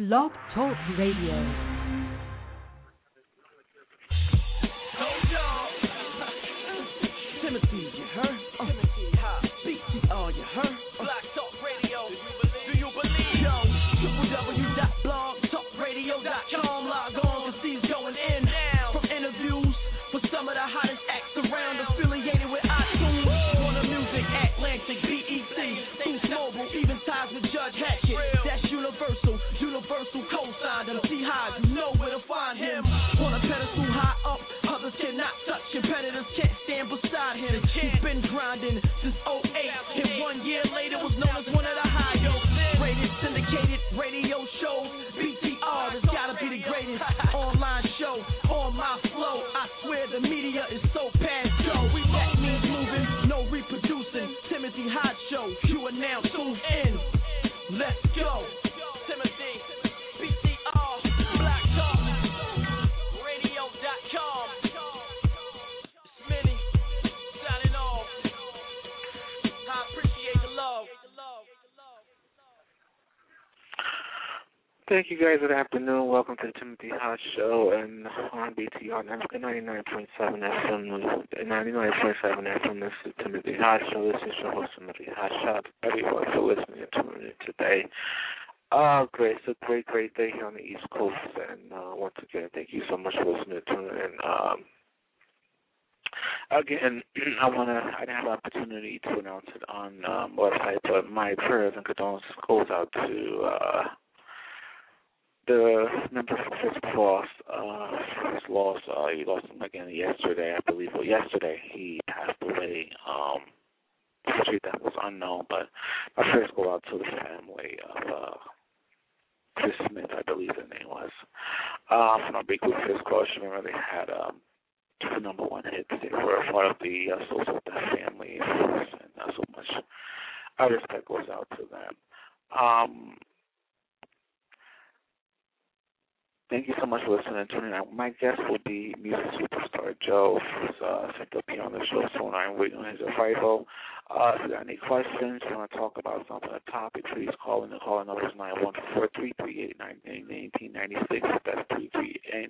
Blog Talk Radio. Grinding since 08, Thank you guys. Good afternoon. Welcome to the Timothy Hot Show and on BTR 99.7 FM. 99.7 FM. This is Timothy Hot Show. This is your host, Timothy Shot. Everyone for listening and tuning in today. Uh, great. It's a great, great day here on the East Coast. And uh, once again, thank you so much for listening and tuning in. Um, Again, I wanna. I didn't have the opportunity to announce it on um, website, but my prayers and condolences goes out to uh, the for Kris Kross. Uh, his loss. Uh, he lost him again yesterday, I believe. Well, yesterday he passed away. Um, history that was unknown, but my prayers go out to the family of uh, Chris Smith, I believe the name was. Um, from a big group, Kris Kross. You remember they had um two number one hits. They were part of the uh, So So Def family, and uh, so much uh, respect goes out to them. Um, thank you so much for listening and tuning in. My guest will be music superstar Joe, who's uh, set to be on the show soon. I'm waiting on his arrival. Uh, if you got any questions, you want to talk about something, a topic, please call in. The call number is 914-338-1996. That's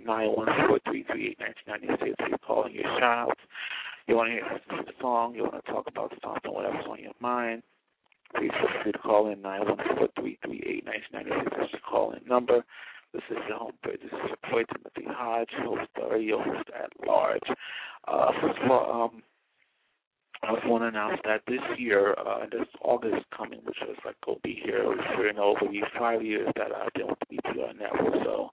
914-338-1996. You call in your shout. You want to hear a song, you want to talk about something, whatever's on your mind. Please feel free to call in 914-338-1996. That's your call-in number. This is your home page. This is your boy Timothy Hodge, host, uh, radio host at large. Uh, first of all, um, I just want to announce that this year, uh, this August coming, which is like will be here know over five years that I've been with the BTR network. So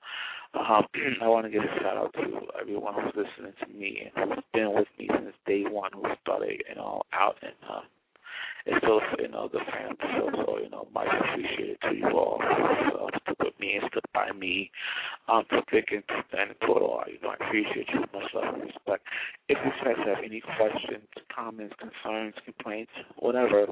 um, I want to give a shout out to everyone who's listening to me and who's been with me since day one, who started you know out and uh, it's still you know the fans. So, so you know much appreciated to you all stood with me and stood by me um, for thick and total. You know I appreciate you. Much love and respect. If you guys have any questions, comments, concerns, complaints, whatever,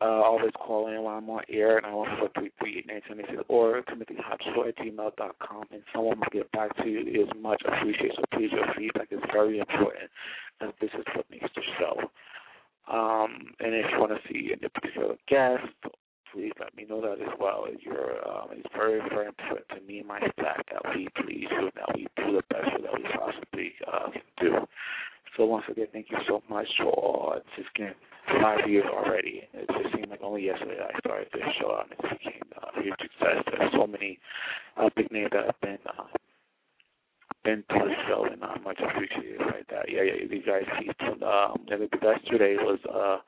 uh, always call in while I'm on air, and I want to three three eight nine seven six or Timothy Hopshaw at gmail dot com, and someone will get back to you. Is much appreciated. So please, your feedback is very important, and this is what makes the show. Um, and if you want to see any particular guest, please let me know that as well. You're, um, it's very, very important to me and my staff that we please and that we do the best that we possibly uh, can do. So once again, thank you so much for all. It's just been five years already. It just seemed like only yesterday I started this show and it became a huge success. There's so many uh, big names that have been uh, been to the show and uh, much appreciated like that. Yeah, yeah, you guys keep. Um, the yesterday was uh,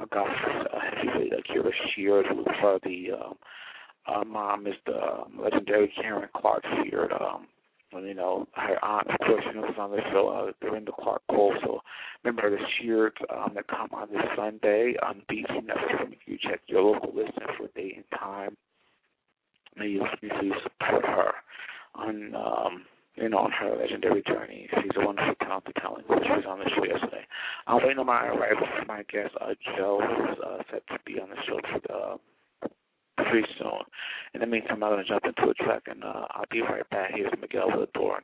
a gospel uh, heavyweight, Kierra Sheard, who part of the um, uh, mom is the um, legendary Karen Clark Sheard. Um, and, you know, her aunt, of course, you know, was on the show uh, the Clark Cole. So remember the Sheards um, that come on this Sunday on BC Network. If you check your local listing for date and time, may you please support her on um, you know, on her legendary journey. She's a wonderful, talented talent. She was on the show yesterday. I'm waiting on my arrival for my guest, uh, Joe, who's uh, set to be on the show for uh, pretty soon. In the meantime, I'm going to jump into a track, and uh, I'll be right back. Here's Miguel with Adorn.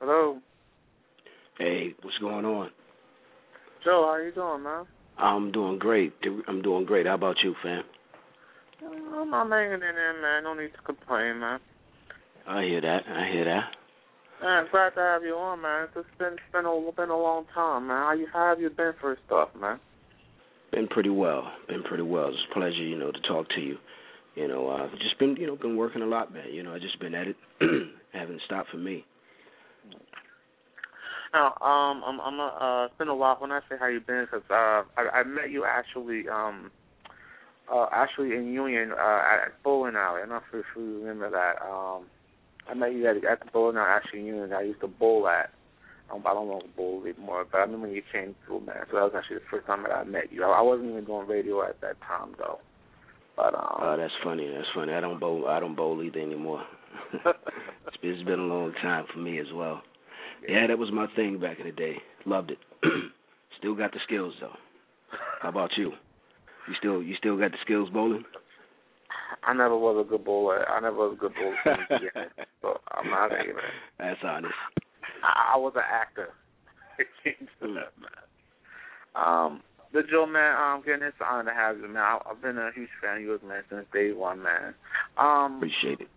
Hello. Hey, what's going on? Joe, how you doing, man? I'm doing great. I'm doing great. How about you, fam? Uh, I'm, I'm hanging in there, man. No need to complain, man. I hear that. I hear that. Man, glad to have you on, man. It's been it's been a been a long time, man. How you how have you been first stuff, man? Been pretty well. Been pretty well. It's a pleasure, you know, to talk to you. You know, I've just been, you know, been working a lot, man. You know, I just been at it. haven't stopped for me. Now, um, I'm, I'm, uh, it's been a while. When I say how you been, because uh, I, I met you actually, um, uh, actually in Union uh, at bowling alley. I'm not sure if you remember that. Um, I met you at, at the bowling alley, actually in Union. I used to bowl at. Um, I don't know bowl anymore, but I remember you came through, man. So that was actually the first time that I met you. I, I wasn't even doing radio at that time, though. But um, oh, that's funny. That's funny. I don't bowl. I don't bowl either anymore. It's, been, it's been a long time for me as well. Yeah, that was my thing back in the day. Loved it. still got the skills though. How about you? You still you still got the skills bowling? I never was a good bowler. I never was a good bowler. yeah, so I'm not even. That's honest. I, I was an actor. mm. um, but Joe, man, um, again, it's an honor to have you, man. I, I've been a huge fan of yours, man, since day one, man. Um, Appreciate it.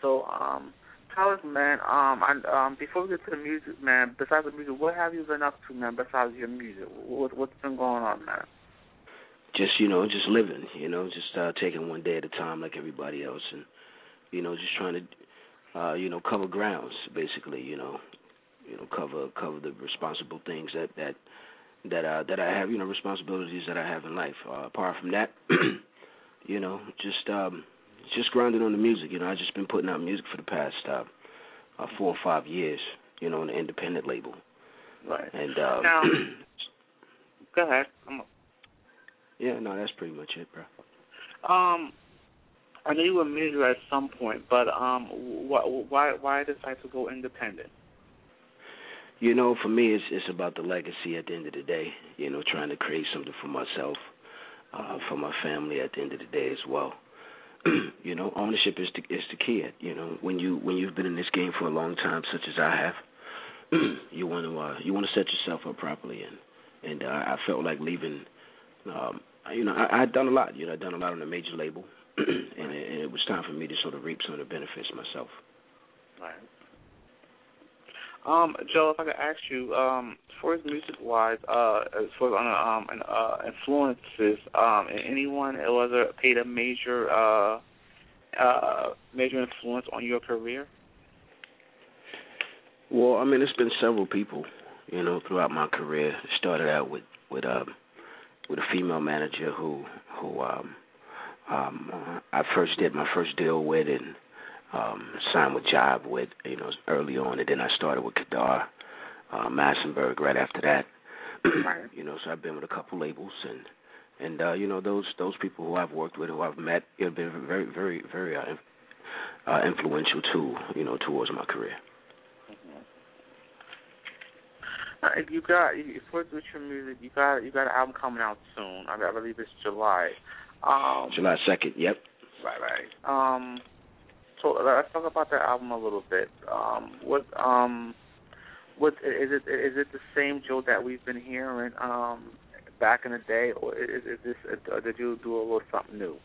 So, um, us, man. Um, and um, before we get to the music, man. Besides the music, what have you been up to, man? Besides your music, what what's been going on, man? Just you know, just living. You know, just uh, taking one day at a time, like everybody else, and you know, just trying to, uh, you know, cover grounds, basically. You know, you know, cover cover the responsible things that that that uh that I have, you know, responsibilities that I have in life. Uh, apart from that, you know, just um just grinding on the music. You know, I've just been putting out music for the past uh, uh four or five years. You know, on an independent label. Right. And uh, now, go ahead. I'm yeah, no, that's pretty much it, bro. Um, I know you were major at some point, but um, why why why decide to go independent? You know, for me, it's it's about the legacy at the end of the day. You know, trying to create something for myself, uh, for my family at the end of the day as well. you know, ownership is the is the key. You know, when you when you've been in this game for a long time, such as I have, you want to uh, you want to set yourself up properly, and and uh, I felt like leaving. Um, you know, I, I'd done a lot. You know, I'd done a lot on a major label, and, it, and it was time for me to sort of reap some of the benefits myself. Right. Um, Joe, if I could ask you, um, as far as music wise, uh, as far as on um, and, uh, influences, um, anyone was there paid a major uh, uh, major influence on your career? Well, I mean, it's been several people, you know, throughout my career. It started out with with um with a female manager who who um um I first did my first deal with and um signed with Jive with, you know, early on and then I started with Kedar, uh Massenburg right after that. Right. you know, so I've been with a couple labels and and uh, you know, those those people who I've worked with, who I've met, have been very, very, very uh, uh influential too, you know, towards my career. Uh, you got you first with your music. You got you got an album coming out soon. I, I believe it's July. Um, July second. Yep. Right, right. Um, so let's talk about that album a little bit. Um, what um, what is it? Is it the same Joe that we've been hearing um back in the day, or is, is this? Uh, did you do a little something new?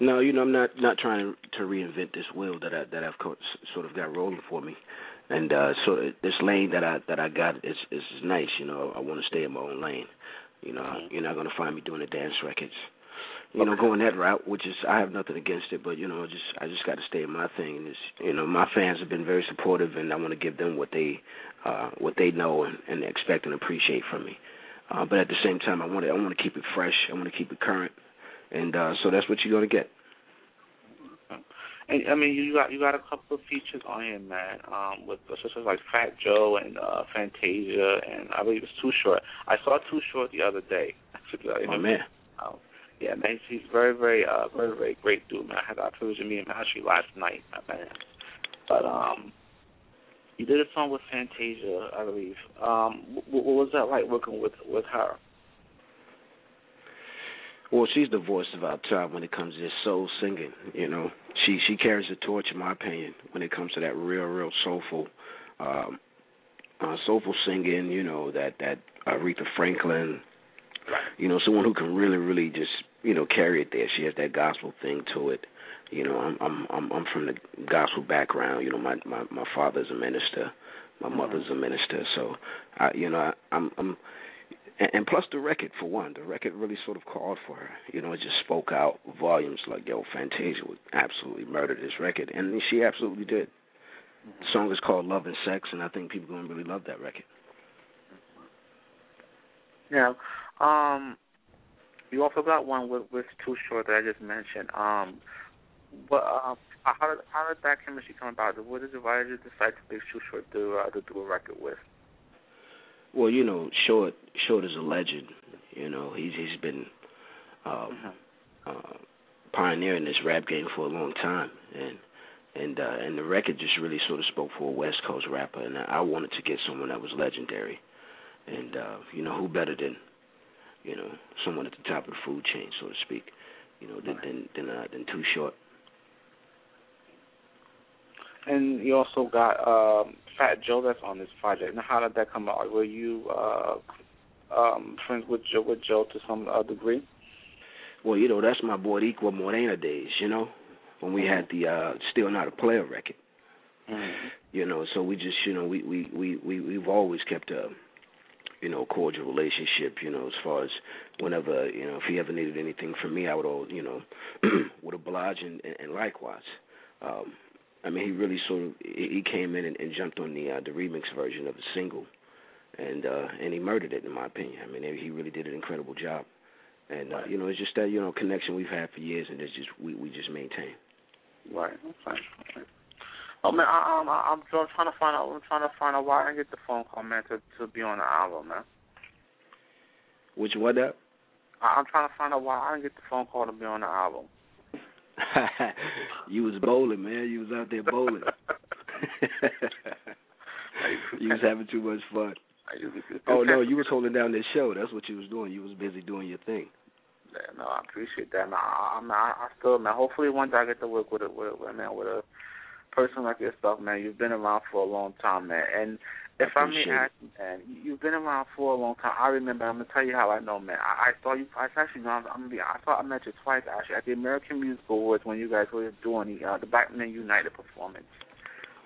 No, you know, I'm not not trying to reinvent this wheel that I that I've co- sort of got rolling for me, and uh so this lane that I that I got is is nice. You know, I want to stay in my own lane. You know, Mm-hmm. you're not gonna find me doing the dance records. You know, going that route, which is I have nothing against it, but you know, just I just got to stay in my thing. And it's you know, my fans have been very supportive, and I want to give them what they uh what they know and, and expect and appreciate from me. Uh, but at the same time, I want to I want to keep it fresh. I want to keep it current, and uh so that's what you're gonna get. And I mean, you got you got a couple of features on here, man. Um, with such as like Fat Joe and uh Fantasia, and I believe it's Too Short. I saw Too Short the other day. Oh man. Um, yeah, man, he's very, very, uh, very, very great dude, man. I had the privilege of meeting him actually last night, man. But um, you did a song with Fantasia, I believe. Um, what, what was that like working with with her? Well, she's the voice of our time when it comes to this soul singing. You know, she she carries the torch, in my opinion, when it comes to that real, real soulful, um, uh, soulful singing. You know, that that Aretha Franklin. You know, someone who can really, really just you know carry it there. She has that gospel thing to it. You know, I'm I'm I'm, I'm from the gospel background. You know, my my my father's a minister, my mm-hmm. mother's a minister, so I you know I, I'm I'm and, and plus the record for one, the record really sort of called for her. You know, it just spoke out volumes like, "Yo, Fantasia would absolutely murder this record," and she absolutely did. The song is called "Love and Sex," and I think people are gonna really love that record. Yeah. Um, you also got one with with Too Short that I just mentioned. Um, but uh, how did how did that chemistry come about? What did did you decide to pick Too Short to uh, to do a record with? Well, you know, Short Short is a legend. You know, he's he's been um, uh, pioneering this rap game for a long time, and and uh, and the record just really sort of spoke for a West Coast rapper, and I wanted to get someone that was legendary, and uh, you know, who better than someone at the top of the food chain, so to speak, you know, than than than, uh, than Too Short. And you also got um, Fat Joe that's on this project. Now, how did that come about? Were you uh, um, friends with Joe, with Joe to some uh, degree? Well, you know, that's my boy Equa Morena days, you know, when we had the uh Still Not a Player record. Mm-hmm. You know, so we just, you know, we we we we we've always kept a you know, cordial relationship, you know, as far as whenever, you know, if he ever needed anything from me, I would all, you know, would oblige and, and likewise. Um I mean, he really sort of he came in and, and jumped on the uh, the remix version of the single, and uh, and he murdered it in my opinion. I mean, he really did an incredible job, and uh, you know, it's just that you know connection we've had for years, and it's just we we just maintain. Right. Okay. Oh man, I, I'm I'm I'm trying to find out. I'm trying to find out why I didn't get the phone call, man, to to be on the album, man. Which what that? I, I'm trying to find out why I didn't get the phone call to be on the album. you was bowling, man. You was out there bowling. you was having too much fun. Oh no, you was holding down this show. That's what you was doing. You was busy doing your thing. Yeah, no, I appreciate that. Man, I, I, I, I still, man. Hopefully, one day I get to work with a, with, with man, with a person like yourself, man. You've been around for a long time, man. And if I may ask, man, you've been around for a long time. I remember. I'm gonna tell you how I know, man. I, I saw you. I actually, no, I'm, I'm gonna be. I thought I met you twice actually at the American Music Awards when you guys were doing the uh, the Black Men United performance.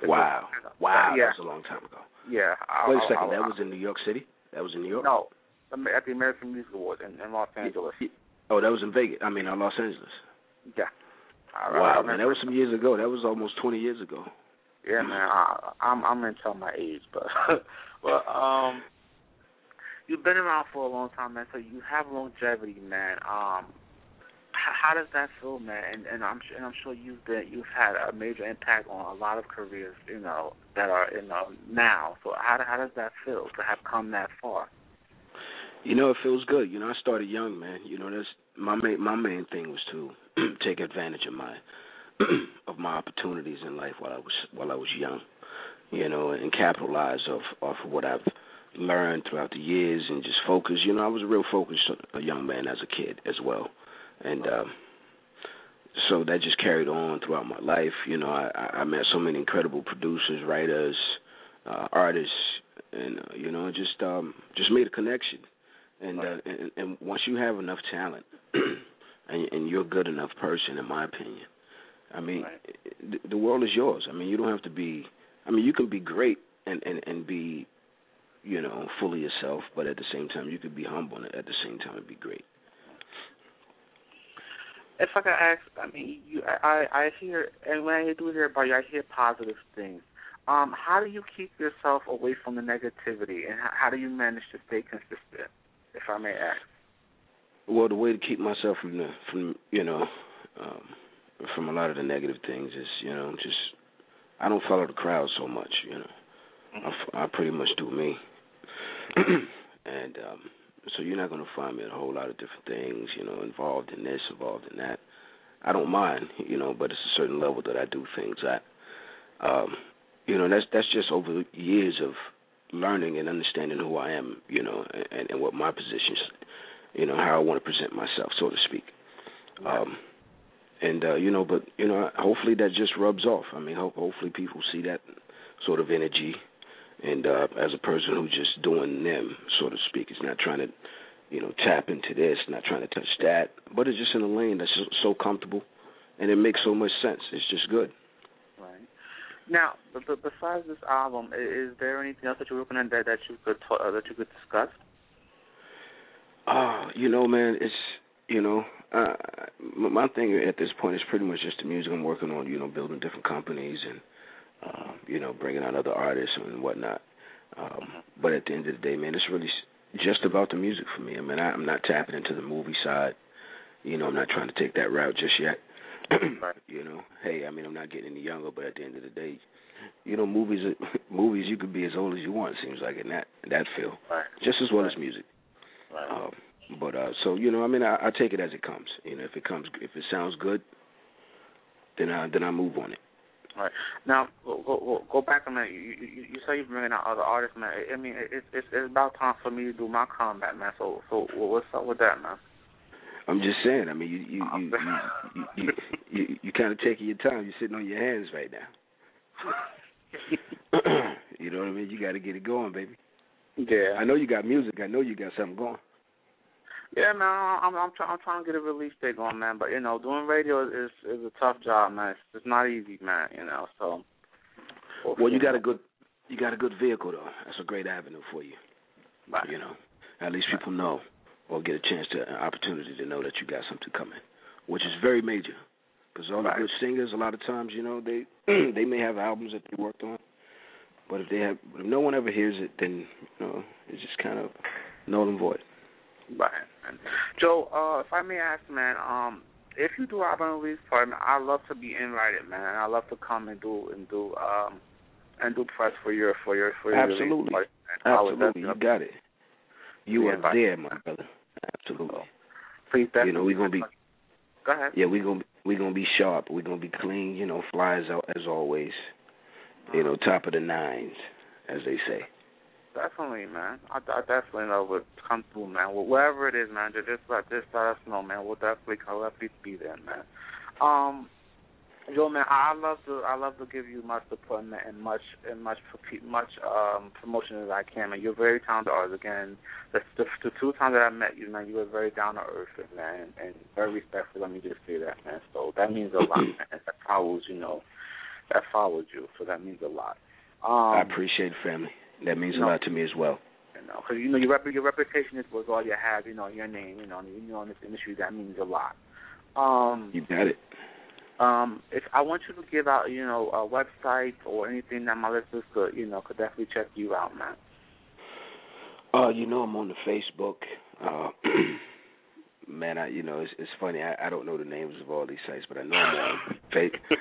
Wow, wow, Yeah, that was a long time ago. yeah. I, Wait a second, I, that was in New York City. That was in New York. no at the American Music Awards in, in Los Angeles. Oh, that was in Vegas. I mean, uh, Los Angeles. Yeah. Wow, man, that was some years ago. That was almost twenty years ago. Yeah, man. I, I'm I'm gonna tell my age, but but um, you've been around for a long time, man. So you have longevity, man. Um, how, how does that feel, man? And and I'm and I'm sure you've been you've had a major impact on a lot of careers, you know, that are you know now. So how how does that feel to have come that far? You know, it feels good. You know, I started young, man. You know, that's my main my main thing was to take advantage of my of my opportunities in life while I was while I was young. You know, and capitalize off off of what I've learned throughout the years and just focus. You know, I was a real focused a young man as a kid as well, and um, so that just carried on throughout my life. You know, I, I met so many incredible producers, writers, uh, artists, and uh, you know, just um, just made a connection. And, uh, and and once you have enough talent, and, and you're a good enough person, in my opinion, I mean, right. the, the world is yours. I mean, you don't have to be. I mean, you can be great and and and be, you know, fully yourself, but at the same time, you could be humble and at the same time be great if I could ask, I mean, you, I, I hear, and when I do hear about you, I hear positive things. Um, how do you keep yourself away from the negativity, and how, how do you manage to stay consistent, if I may ask? Well, the way to keep myself from the, from you know, um, from a lot of the negative things is, you know, just I don't follow the crowd so much, you know. Mm-hmm. I, I pretty much do me, and um, so you're not going to find me in a whole lot of different things, you know, involved in this, involved in that. I don't mind, you know, but it's a certain level that I do things at. Um, you know, that's that's just over years of learning and understanding who I am, you know, and, and what my positions, you know, how I want to present myself, so to speak. Um, and uh, you know, but you know, hopefully that just rubs off. I mean, ho- hopefully people see that sort of energy and uh, as a person who's just doing them, so to speak, it's not trying to, you know, tap into this, not trying to touch that, but it's just in a lane that's so comfortable, and it makes so much sense. It's just good. Right. Now, besides this album, is there anything else that you're working on that that you could uh, that you could discuss? Oh, you know, man, it's you know, uh, my thing at this point is pretty much just the music I'm working on. You know, building different companies and uh, you know, bringing out other artists and whatnot. Um, but at the end of the day, man, it's really just about the music for me. I mean, I, I'm not tapping into the movie side. You know, I'm not trying to take that route just yet. You know, hey, I mean, I'm not getting any younger, but at the end of the day, you know, movies, movies, you could be as old as you want. It seems like in that in that field, right. just as well as music. Right. Um, but uh, so you know, I mean, I, I take it as it comes. You know, if it comes, if it sounds good, then I then I move on it. Right now, go, go, go back a minute. You, you, you say you're bringing out other artists, man. I mean, it's it's it's about time for me to do my comeback, man. So so what's up with that, man? I'm just saying. I mean, you you you you you, you, you kind of taking your time. You're sitting on your hands right now. you know what I mean? You got to get it going, baby. Yeah. I know you got music. I know you got something going. Yeah, man. I'm I'm trying I'm trying to get a release date going, man. But you know, doing radio is is a tough job, man. It's, it's not easy, man. You know, so. Well, you got a good you got a good vehicle though. That's a great avenue for you. Right. You know, at least people know or get a chance to an opportunity to know that you got something coming, which is very major. Because all right. the good singers, a lot of times, you know, they they may have albums that they worked on, but if they have, if no one ever hears it, then you know, it's just kind of null and void. Right. Joe, uh, if I may ask, man, um, if you do album release party, I love to be invited, man. I love to come and do and do um and do press for your for your for your Absolutely. party. Absolutely, you got it. You are invited. there, my brother. Absolutely. Please, you know we're gonna be. Go ahead. Yeah, we're gonna we're gonna be sharp. We're gonna be clean. You know, flies out as always. You know, top of the nines, as they say. Definitely, man. I, I definitely know what come through, man. Well, wherever it is, man, just let just let us know, man. We'll definitely come. Definitely be there, man. Um, Joe, man, I love to I love to give you much support and much and much much um promotion as I can, man. You're very talented artist. Again, the, the the two times that I met you, man, you were very down to earth, man, and, very respectful. Let me just say that, man. So that means a lot, man. That follows, you know, that followed you, so that means a lot. Um, I appreciate it, family. That means you a lot to me as well. You know, because you know your rep- your reputation is was all you have. You know, your name. You know, you know in this industry that means a lot. Um, you got it. Um, if I want you to give out, you know, a website or anything that my listeners could, you know, could definitely check you out, man. Uh, you know, I'm on the Facebook. Uh, man, I, you know, it's, it's funny. I, I don't know the names of all these sites, but I know I'm on fa-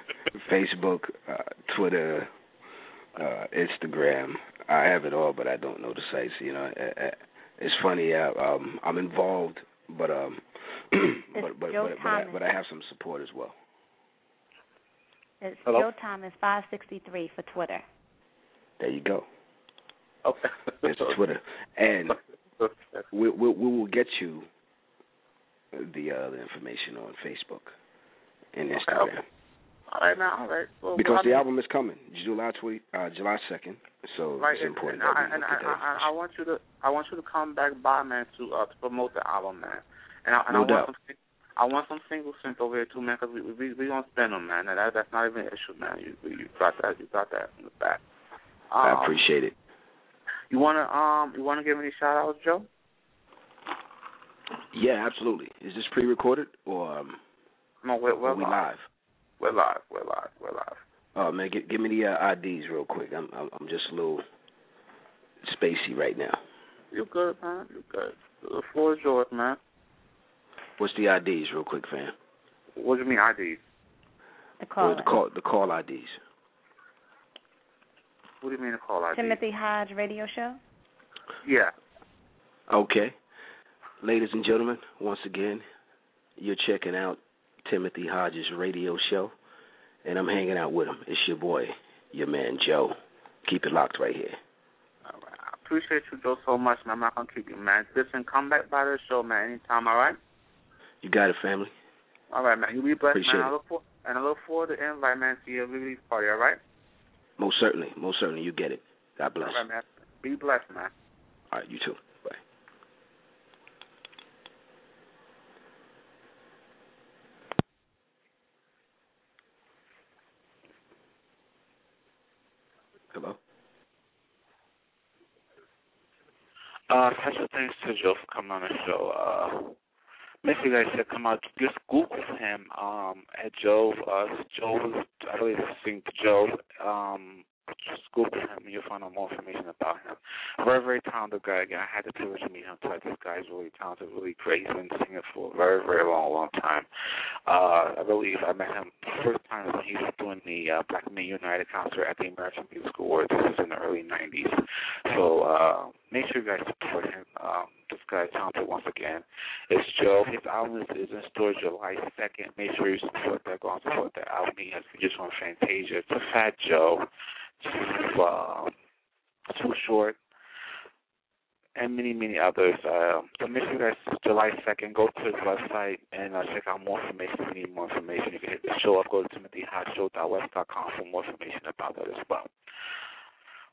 Facebook, uh, Twitter, uh, Instagram. I have it all, but I don't know the sites. You know, it's funny. I, um, I'm involved, but um, but but but, but I, but I have some support as well. It's Hello? Joe Thomas five sixty three for Twitter. There you go. Okay. It's Twitter, and we, we we will get you the uh, the information on Facebook, and Instagram. Okay. All right, now, all right. Well, Because well, I the mean, album is coming July twenty, uh, July second. So right, it's and, important and, I, and I. I, I want you to, I want you to come back by, man, to uh, to promote the album, man. And I, and No I want some, I want some singles sent over here too, man, because we we we gonna spend them, man. And that that's not even an issue, man. You you got that, you got that in the back. I Um, appreciate it. You wanna um, you wanna give any shout outs, Joe? Yeah, absolutely. Is this pre-recorded or um, No, we're, we're are we live? We're live. We're live. We're live. Oh man, give, give me the uh, IDs real quick. I'm, I'm I'm just a little spacey right now. You good, man? You good? The floor is yours, man. What's the IDs real quick, fam? What do you mean ID? The Or call. the call the call IDs. What do you mean a call ID? Timothy Hodge Radio Show. Yeah. Okay. Ladies and gentlemen, once again, you're checking out Timothy Hodges' radio show, and I'm hanging out with him. It's your boy, your man Joe. Keep it locked right here. All right. I appreciate you, Joe, so much, man. I'm not gonna keep you, man. Listen, come back by the show, man, anytime. All right. You got it, family. All right, man. You be blessed, Appreciate man. I look for and I look forward to the invite, man. To your release party. All right. Most certainly, most certainly, you get it. God bless. All right, man. Be blessed, man. All right, you too. Bye. Hello. Uh, special thanks to Joe for coming on the show. Uh, make sure you guys should come out. Just Google him um, at Joe. Uh, Joe, I believe it's Joe. Um, Google him you'll find out more information about him. Very, very talented guy. Again, I had the privilege to meet him twice. This guy's really talented, really great. He's been singing for a very, very long, long time. Uh, I believe I met him the first time when he was doing the uh, Black Men United concert at the American Music Awards. This was in the early 90s. So uh, make sure you guys support him. Um, this guy's talented once again. It's Joe. His album is, is in storage July 2nd. Make sure you support that. Go and support that album. He has just on Fantasia. It's a Fat Joe. Uh, too short. And many, many others. Uh, so make sure you guys, July 2nd, go to his website and uh, check out more information. If you need more information, you can hit the show up. Go to timothyhotshow.west.com for more information about that as well.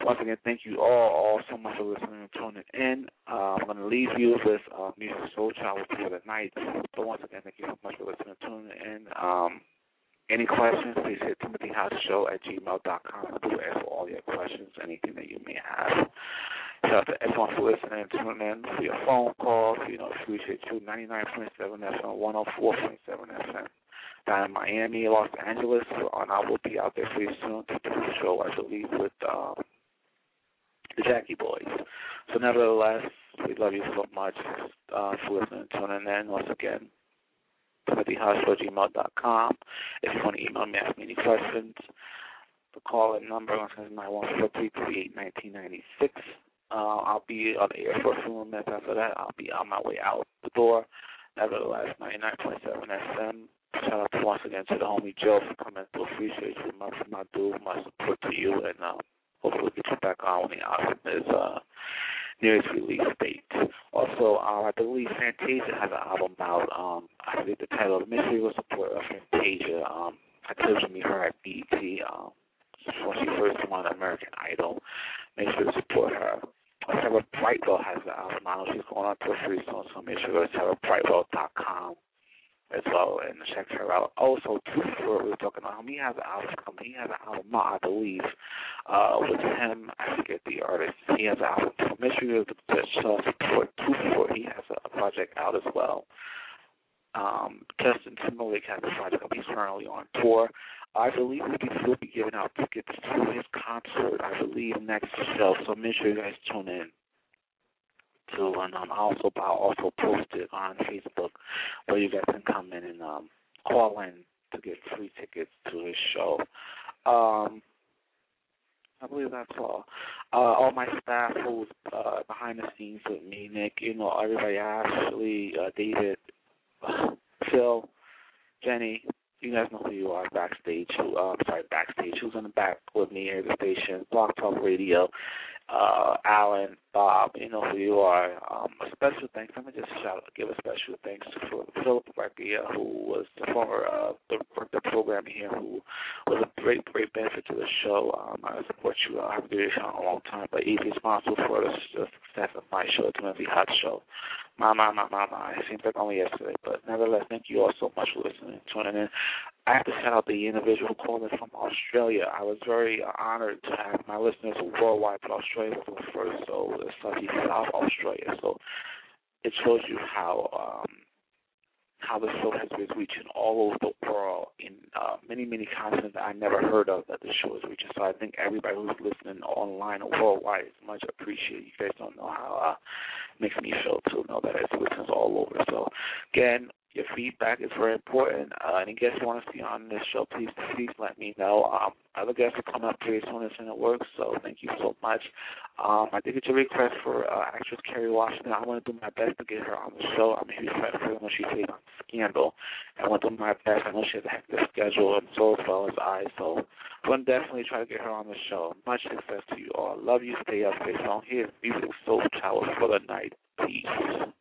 Once again, thank you all, all so much for listening and tuning in. Uh, I'm going to leave you with uh, Music Soul Child for the night. But once again, thank you so much for listening and tuning in. Um, any questions, please hit timothyhouseshow at gmail.com. Do answer all your questions, anything that you may have. Shout out to everyone for listening and tuning in, for your phone calls. You know, appreciate you. 99.7 FM, 104.7 FM. Down in Miami, Los Angeles, and I will be out there pretty soon to do a show, I believe, with um, the Jackie Boys. So, nevertheless, we love you so much uh, for listening and tuning in once again. TimothyHospital@gmail.com. If you want to email me, ask me any questions, the call in number is 914-338-1996. Uh, I'll be on the air for a few minutes after that. I'll be on my way out the door. Nevertheless, 99.7 FM. Shout out to once again to the homie Joe for coming through. Appreciate you, much my dude, my support to you, and um, hopefully we'll get you back on when the album is uh, near its release date. Also, uh, I believe Fantasia has an album out. Um, I forget the title. The Mystery will support uh, Fantasia. Um, I told you meet her at BET. Um, when she first won American Idol. Make sure to support her. Sarah Brightwell has the album out. She's going on tour pretty soon, so make sure to go to sarahbrightwell.com as well and check her out. Also, too, for we were talking about him, he has an album. He has an album, I believe, uh, with him. I forget the artist. He has an album. So make sure to show support too for. He has a project out as well. Um, Justin Timberlake has a project. He's currently on tour. I believe we'll be, we'll be giving out tickets to his concert. I believe next show. So make sure you guys tune in. To and um, also I'll also post it on Facebook where you guys can come in and um, call in to get free tickets to his show. Um, I believe that's all. Uh, all my staff who's uh, behind the scenes with me, Nick, you know, everybody, Ashley, uh, David, Phil, Jenny, you guys know who you are backstage. Who, uh, sorry, backstage. Who's in the back with me here at the station? Blog Talk Radio. Uh, Alan, Bob, you know who you are. Um, a special thanks. Let me just shout, give a special thanks to Philip Recchia, who was the former uh, the, the program here, who was a great, great benefit to the show. Um, I support you. I have been doing this show a long time, but he's responsible for the, the success of my show, the Timothy Hot Show. My, my, my, my, my. It seems like only yesterday, but nevertheless, thank you all so much for listening, tuning in. I have to shout out the individual in from Australia. I was very honored to have my listeners worldwide, but Australia was the first, so it's like South Australia. So it shows you how um, how the show has been reaching all over the world in uh, many, many continents I never heard of that the show is reaching. So I think everybody who's listening online or worldwide is much appreciated. You guys don't know how uh, makes me feel to know that it's listeners all over. So again, your feedback is very important. Uh, any guests you want to see on this show, please, please let me know. Um, other guests will come up pretty soon as soon it works, so thank you so much. Um, I did get your request for uh, actress Kerry Washington. I want to do my best to get her on the show. I'm a huge fan of her when she played on Scandal. I want to do my best. I know she has a hectic schedule, and so as well as I, so I'm going to definitely try to get her on the show. Much success to you all. Love you. Stay up. Stay strong. Here's Music Soul Tower for the night. Peace.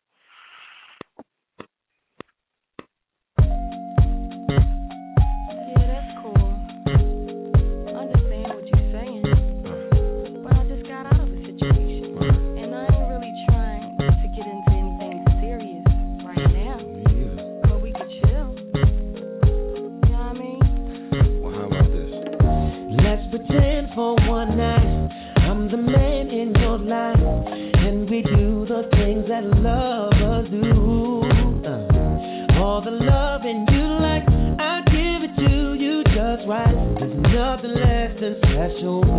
Special.